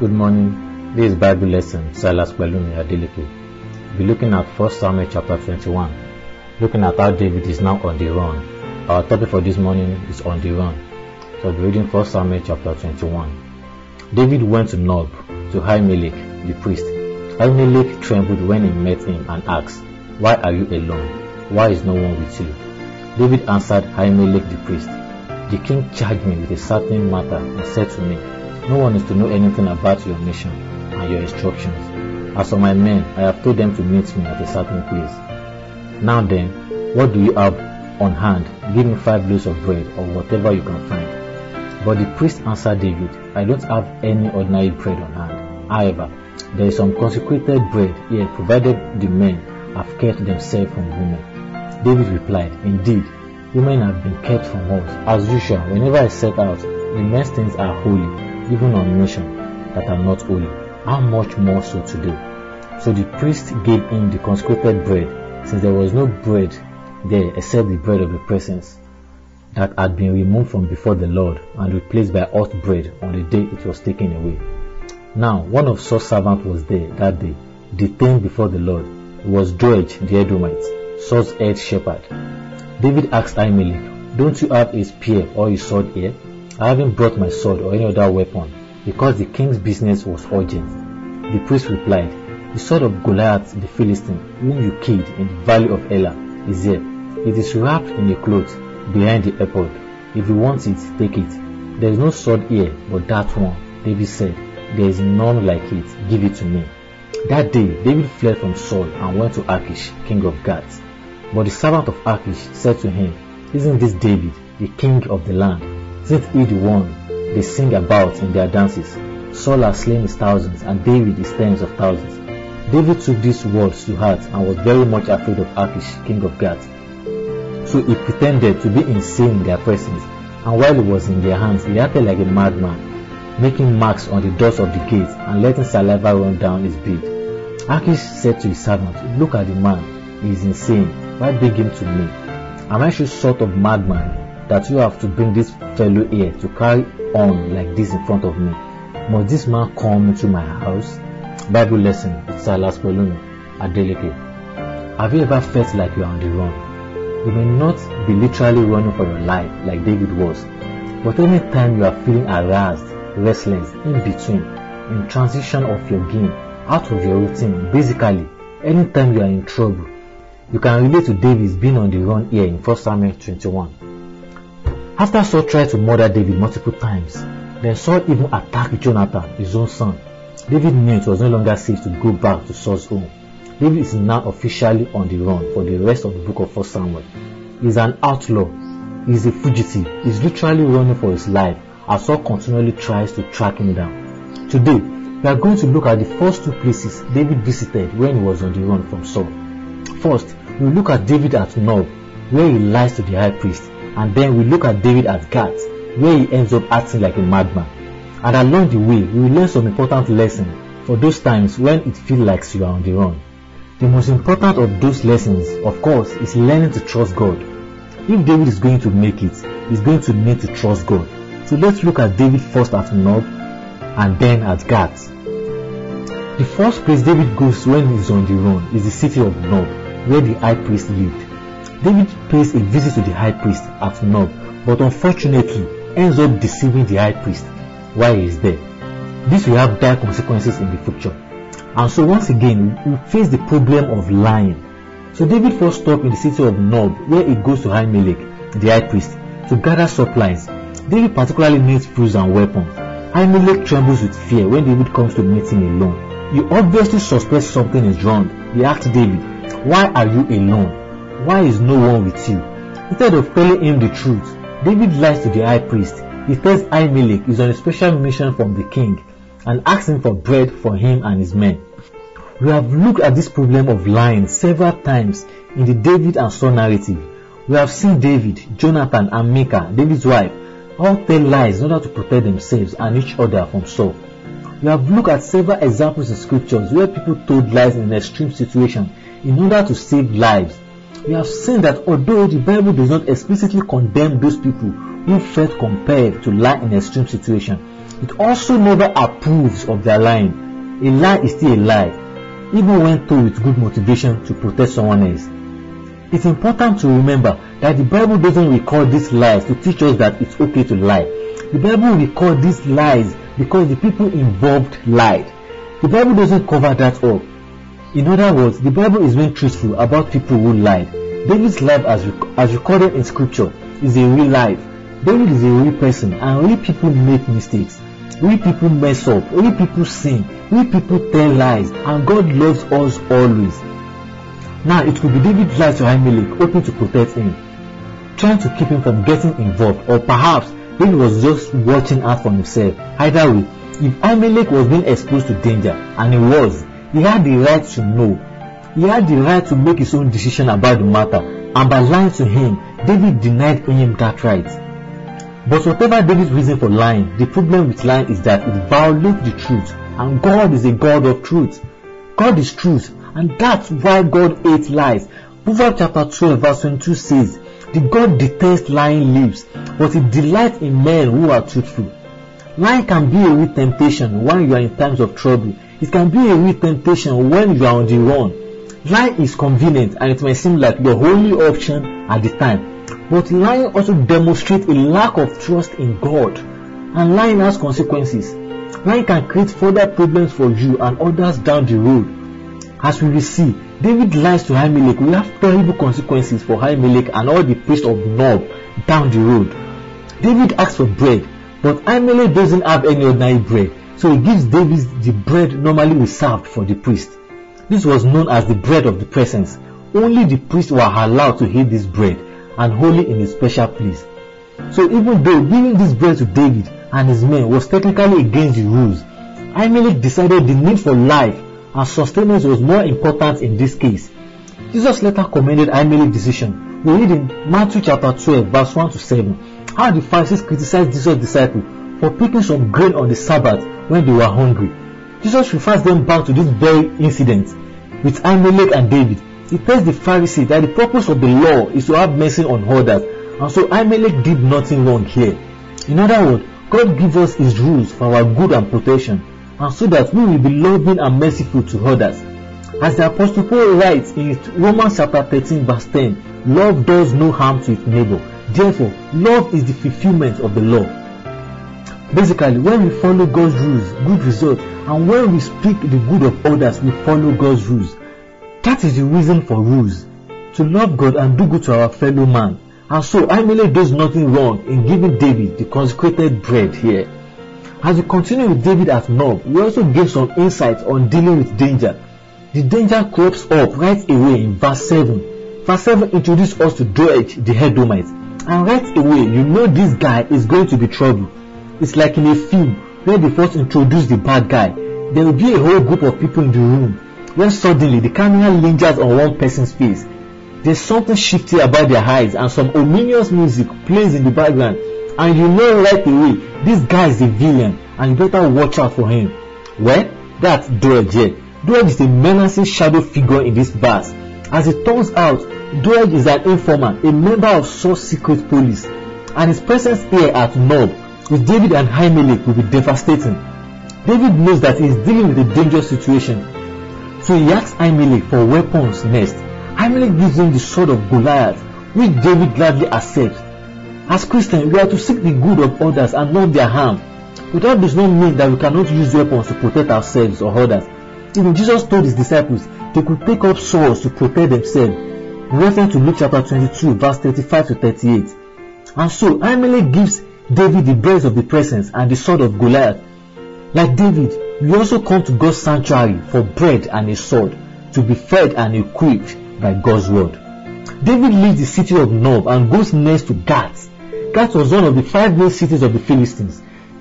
Good morning. This Bible lesson, Silas Pelumi Adeleke. We're looking at 1 Samuel chapter 21. Looking at how David is now on the run. Our topic for this morning is on the run. So we're reading 1 Samuel chapter 21. David went to Nob, to Ahimelech, the priest. Ahimelech trembled when he met him and asked, Why are you alone? Why is no one with you? David answered Ahimelech the priest, The king charged me with a certain matter and said to me, No one is to know anything about your mission and your instructions. As for my men, I have told them to meet me at a certain place. Now then, what do you have on hand? Give me five loaves of bread or whatever you can find. But the priest answered David, I don't have any ordinary bread on hand. However, there is some consecrated bread here provided the men have kept themselves from women. David replied, Indeed, women have been kept from us. As usual, whenever I set out, the men's things are holy, even on nations that are not holy. How much more so today? So the priest gave him the consecrated bread, since there was no bread there except the bread of the presence that had been removed from before the Lord and replaced by hot bread on the day it was taken away. Now, one of Saul's servants was there that day, detained before the Lord. It was Doeg the Edomite, Saul's head shepherd. David asked Ahimelech, Don't you have a spear or a sword here? I haven't brought my sword or any other weapon, because the king's business was urgent. The priest replied, The sword of Goliath the Philistine, whom you killed in the valley of Elah, is here. It is wrapped in a cloth behind the ephod. If you want it, take it. There is no sword here but that one. David said, There is none like it. Give it to me. That day, David fled from Saul and went to Achish, king of Gath. But the servant of Achish said to him, Isn't this David, the king of the land? Isn't he the one they sing about in their dances? Saul has slain his thousands, and David his tens of thousands. David took these words to heart and was very much afraid of Achish, king of Gath. So he pretended to be insane in their presence, and while he was in their hands, he acted like a madman, making marks on the doors of the gate and letting saliva run down his beard. Achish said to his servant, Look at the man, he is insane. Why bring him to me? Am I some sort of madman that you have to bring this fellow here to carry on like this in front of me? Must this man come into my house? Bible lesson with Silas Pelumi Adeleke. Have you ever felt like you are on the run? You may not be literally running for your life like David was, but any time you are feeling harassed, restless, in between, in transition of your game, out of your routine, basically, anytime you are in trouble, you can relate to David's being on the run here in 1 Samuel 21. After Saul tried to murder David multiple times, then Saul even attacked Jonathan, his own son. David knew it was no longer safe to go back to Saul's home. David is now officially on the run for the rest of the book of 1 Samuel. He's an outlaw. he's a fugitive. he's literally running for his life as Saul continually tries to track him down. Today, we are going to look at the first two places David visited when he was on the run from Saul. First, we look at David at Nob, where he lies to the high priest, and then we look at David at Gath, where he ends up acting like a madman. And along the way, we will learn some important lessons for those times when it feels like you are on the run. The most important of those lessons, of course, is learning to trust God. If David is going to make it, he's going to need to trust God. So let's look at David first at Nob and then at Gath. The first place David goes when he's on the run is the city of Nob, where the high priest lived. David pays a visit to the high priest at Nob, but unfortunately ends up deceiving the high priest while he is there. This will have dire consequences in the future. And so once again, we face the problem of lying. So David first stops in the city of Nob, where he goes to Ahimelech, the high priest, to gather supplies. David particularly needs tools and weapons. Ahimelech trembles with fear when David comes to meet him alone. He obviously suspects something is wrong. He asks David, Why are you alone? Why is no one with you? Instead of telling him the truth, David lies to the high priest. He tells Ahimelech is on a special mission from the king and asks him for bread for him and his men. We have looked at this problem of lying several times in the David and Saul narrative. We have seen David, Jonathan, and Michal, David's wife, all tell lies in order to protect themselves and each other from Saul. We have looked at several examples in scriptures where people told lies in an extreme situation in order to save lives. We have seen that although the Bible does not explicitly condemn those people who felt compelled to lie in extreme situation, it also never approves of their lying. A lie is still a lie, even when told with good motivation to protect someone else. It's important to remember that the Bible doesn't record these lies to teach us that it's okay to lie. The Bible records these lies because the people involved lied. The Bible doesn't cover that up. In other words, the Bible is being truthful about people who lied. David's life as, rec- as recorded in scripture is a real life. David is a real person and real people make mistakes. Real people mess up. Real people sin. Real people tell lies and God loves us always. Now it could be David lied to Ahimelech hoping to protect him, trying to keep him from getting involved or perhaps David was just watching out for himself. Either way, if Ahimelech was being exposed to danger and he was, he had the right to know. He had the right to make his own decision about the matter and by lying to him, David denied him that right. But whatever David's reason for lying, the problem with lying is that it violates the truth and God is a God of truth. God is truth and that's why God hates lies. Proverbs chapter 12 verse 22 says, The God detests lying lips, but he delights in men who are truthful. Lying can be a real temptation when you are in times of trouble. It can be a real temptation when you are on the run. Lying is convenient and it may seem like your only option at the time. But lying also demonstrates a lack of trust in God. And lying has consequences. Lying can create further problems for you and others down the road. As we will see, David lies to Ahimelech will have terrible consequences for Ahimelech and all the priests of Nob down the road. David asks for bread, but Ahimelech doesn't have any ordinary bread, so he gives David the bread normally reserved for the priest. This was known as the bread of the presence. Only the priests were allowed to eat this bread and holy in a special place. So even though giving this bread to David and his men was technically against the rules, Ahimelech decided the need for life and sustenance was more important in this case. Jesus later commended Ahimelech's decision. We read in Matthew chapter 12 verse 1 to 7 how the Pharisees criticized Jesus' disciples for picking some grain on the Sabbath when they were hungry. Jesus refers them back to this very incident with Ahimelech and David. He tells the Pharisee that the purpose of the law is to have mercy on others and so Ahimelech did nothing wrong here. In other words, God gives us his rules for our good and protection and so that we will be loving and merciful to others. As the Apostle Paul writes in Romans chapter 13 verse 10, love does no harm to its neighbor. Therefore, love is the fulfillment of the law. Basically, when we follow God's rules, good result, and when we speak the good of others, we follow God's rules. That is the reason for rules. To love God and do good to our fellow man. And so Ahimelech does nothing wrong in giving David the consecrated bread here. As we continue with David at Nob, we also give some insights on dealing with danger. The danger crops up right away in verse 7. Verse 7 introduces us to Doeg the Edomite. And right away, you know this guy is going to be trouble. It's like in a film where they first introduce the bad guy. There will be a whole group of people in the room. When suddenly the camera lingers on one person's face. There's something shifty about their eyes and some ominous music plays in the background and you know right away this guy is a villain and you better watch out for him. Well, that's Doeg here. Doeg is a menacing shadow figure in this verse. As it turns out, Doeg is an informer, a member of Saul's secret police, and his presence here at Nob with David and Ahimelech will be devastating. David knows that he is dealing with a dangerous situation, so he asks Ahimelech for weapons next. Ahimelech gives him the sword of Goliath, which David gladly accepts. As Christians, we are to seek the good of others and not their harm. But that does not mean that we cannot use weapons to protect ourselves or others. Even Jesus told his disciples they could take up swords to protect themselves. Referring to Luke chapter 22, verse 35 to 38. And so, Ahimelech gives David the bread of the presence and the sword of Goliath. Like David, we also come to God's sanctuary for bread and a sword to be fed and equipped by God's word. David leaves the city of Nob and goes next to Gath. Gath was one of the five main cities of the Philistines.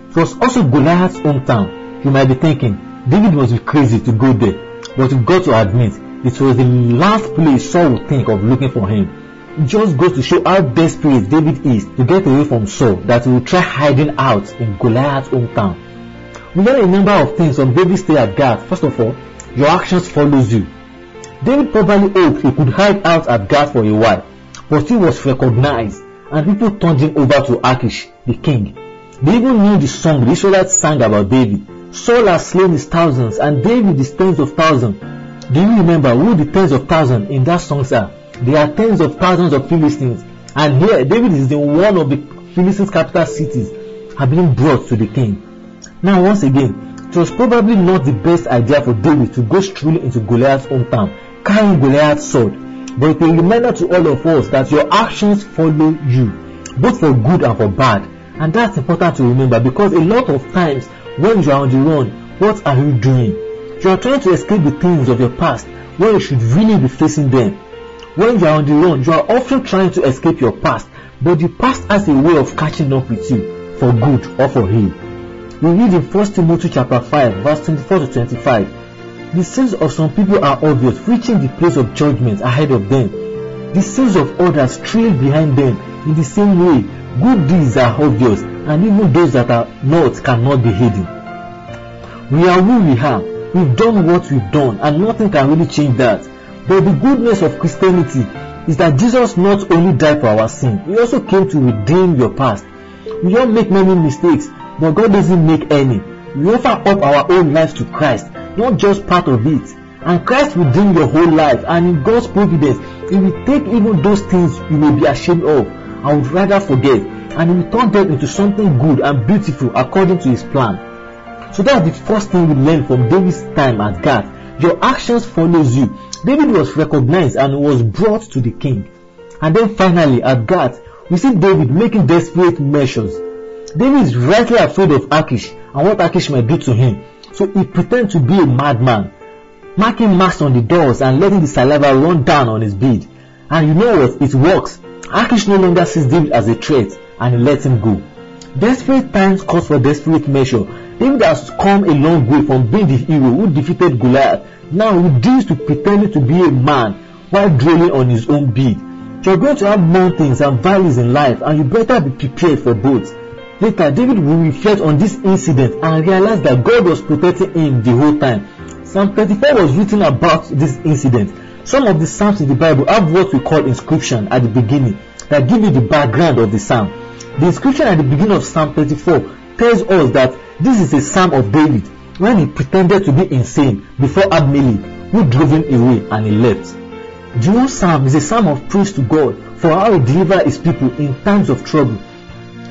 It was also Goliath's hometown. You might be thinking, David must be crazy to go there. But you've got to admit, it was the last place Saul would think of looking for him. Just goes to show how desperate David is to get away from Saul that he will try hiding out in Goliath's hometown. We learn a number of things from David's stay at Gath. First of all, your actions follows you. David probably hoped he could hide out at Gath for a while, but he was recognized and people turned him over to Achish, the king. They even knew the song the Israelites sang about David. Saul has slain his thousands and David his tens of thousands. Do you remember who the tens of thousands in that song are? They are tens of thousands of Philistines. And here, David is in one of the Philistines' capital cities, have been brought to the king. Now, once again, it was probably not the best idea for David to go straight into Goliath's hometown, carrying Goliath's sword. But it's a reminder to all of us that your actions follow you, both for good and for bad. And that's important to remember because a lot of times when you are on the run, what are you doing? You are trying to escape the things of your past when you should really be facing them. When you are on the run, you are often trying to escape your past, but the past has a way of catching up with you for good or for ill. We read in 1 Timothy chapter 5, verse 24 to 25. The sins of some people are obvious, reaching the place of judgment ahead of them. The sins of others trail behind them. In the same way, good deeds are obvious, and even those that are not cannot be hidden. We are who we are. We've done what we've done, and nothing can really change that. But the goodness of Christianity is that Jesus not only died for our sin, He also came to redeem your past. We all make many mistakes, but God doesn't make any. We offer up our own lives to Christ, not just part of it. And Christ will redeem your whole life, and in God's providence, He will take even those things you may be ashamed of and would rather forget, and He will turn them into something good and beautiful according to His plan. So that's the first thing we learn from David's time at Gath. Your actions follows you. David was recognized and was brought to the king. And then finally at Gath, we see David making desperate measures. David is rightly afraid of Achish and what Achish might do to him. So he pretends to be a madman, marking marks on the doors and letting the saliva run down on his beard. And you know what? It works. Achish no longer sees David as a threat and he lets him go. Desperate times calls for desperate measure. David has come a long way from being the hero who defeated Goliath. Now he deals to pretending to be a man while dwelling on his own beard. You're going to have mountains and valleys in life and you better be prepared for both. Later, David will reflect on this incident and realize that God was protecting him the whole time. Psalm 34 was written about this incident. Some of the psalms in the Bible have what we call inscription at the beginning that give you the background of the psalm. The inscription at the beginning of Psalm 34 tells us that this is a psalm of David when he pretended to be insane before Abimelech who drove him away and he left. The psalm is a psalm of praise to God for how he delivered his people in times of trouble.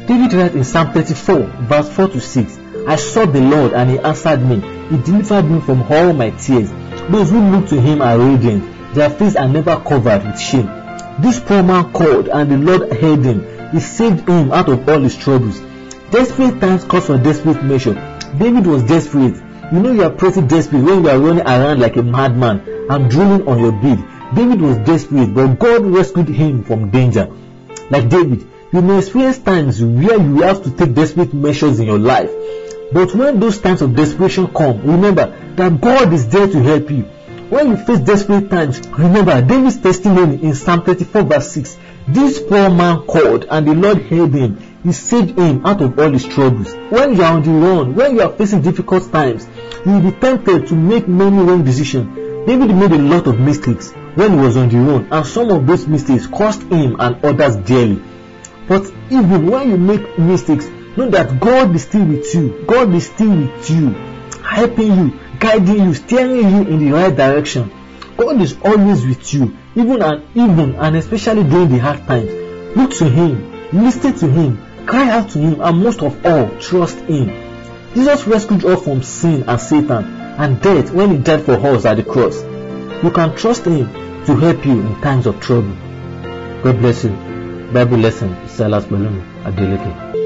David writes in Psalm 34 verse 4 to 6, I sought the Lord and he answered me. He delivered me from all my tears. Those who look to him are radiant. Their faces are never covered with shame. This poor man called and the Lord heard him. He saved him out of all his troubles. Desperate times call for desperate measure. David was desperate. You know you are pretty desperate when you are running around like a madman and drooling on your bed. David was desperate, but God rescued him from danger. Like David, you may experience times where you have to take desperate measures in your life. But when those times of desperation come, remember that God is there to help you. When you face desperate times, remember David's testimony in Psalm 34 verse 6. This poor man called and the Lord heard him. He saved him out of all his troubles. When you are on the run, when you are facing difficult times, you will be tempted to make many wrong decisions. David made a lot of mistakes when he was on the run and some of those mistakes cost him and others dearly. But even when you make mistakes, know that God is still with you. God is still with you, helping you, guiding you, steering you in the right direction. God is always with you, even and even and especially during the hard times. Look to Him, listen to Him, cry out to Him, and most of all, trust Him. Jesus rescued us from sin and Satan and death when He died for us at the cross. You can trust Him to help you in times of trouble. God bless you. Bible lesson Silas Pelumi Adeleke.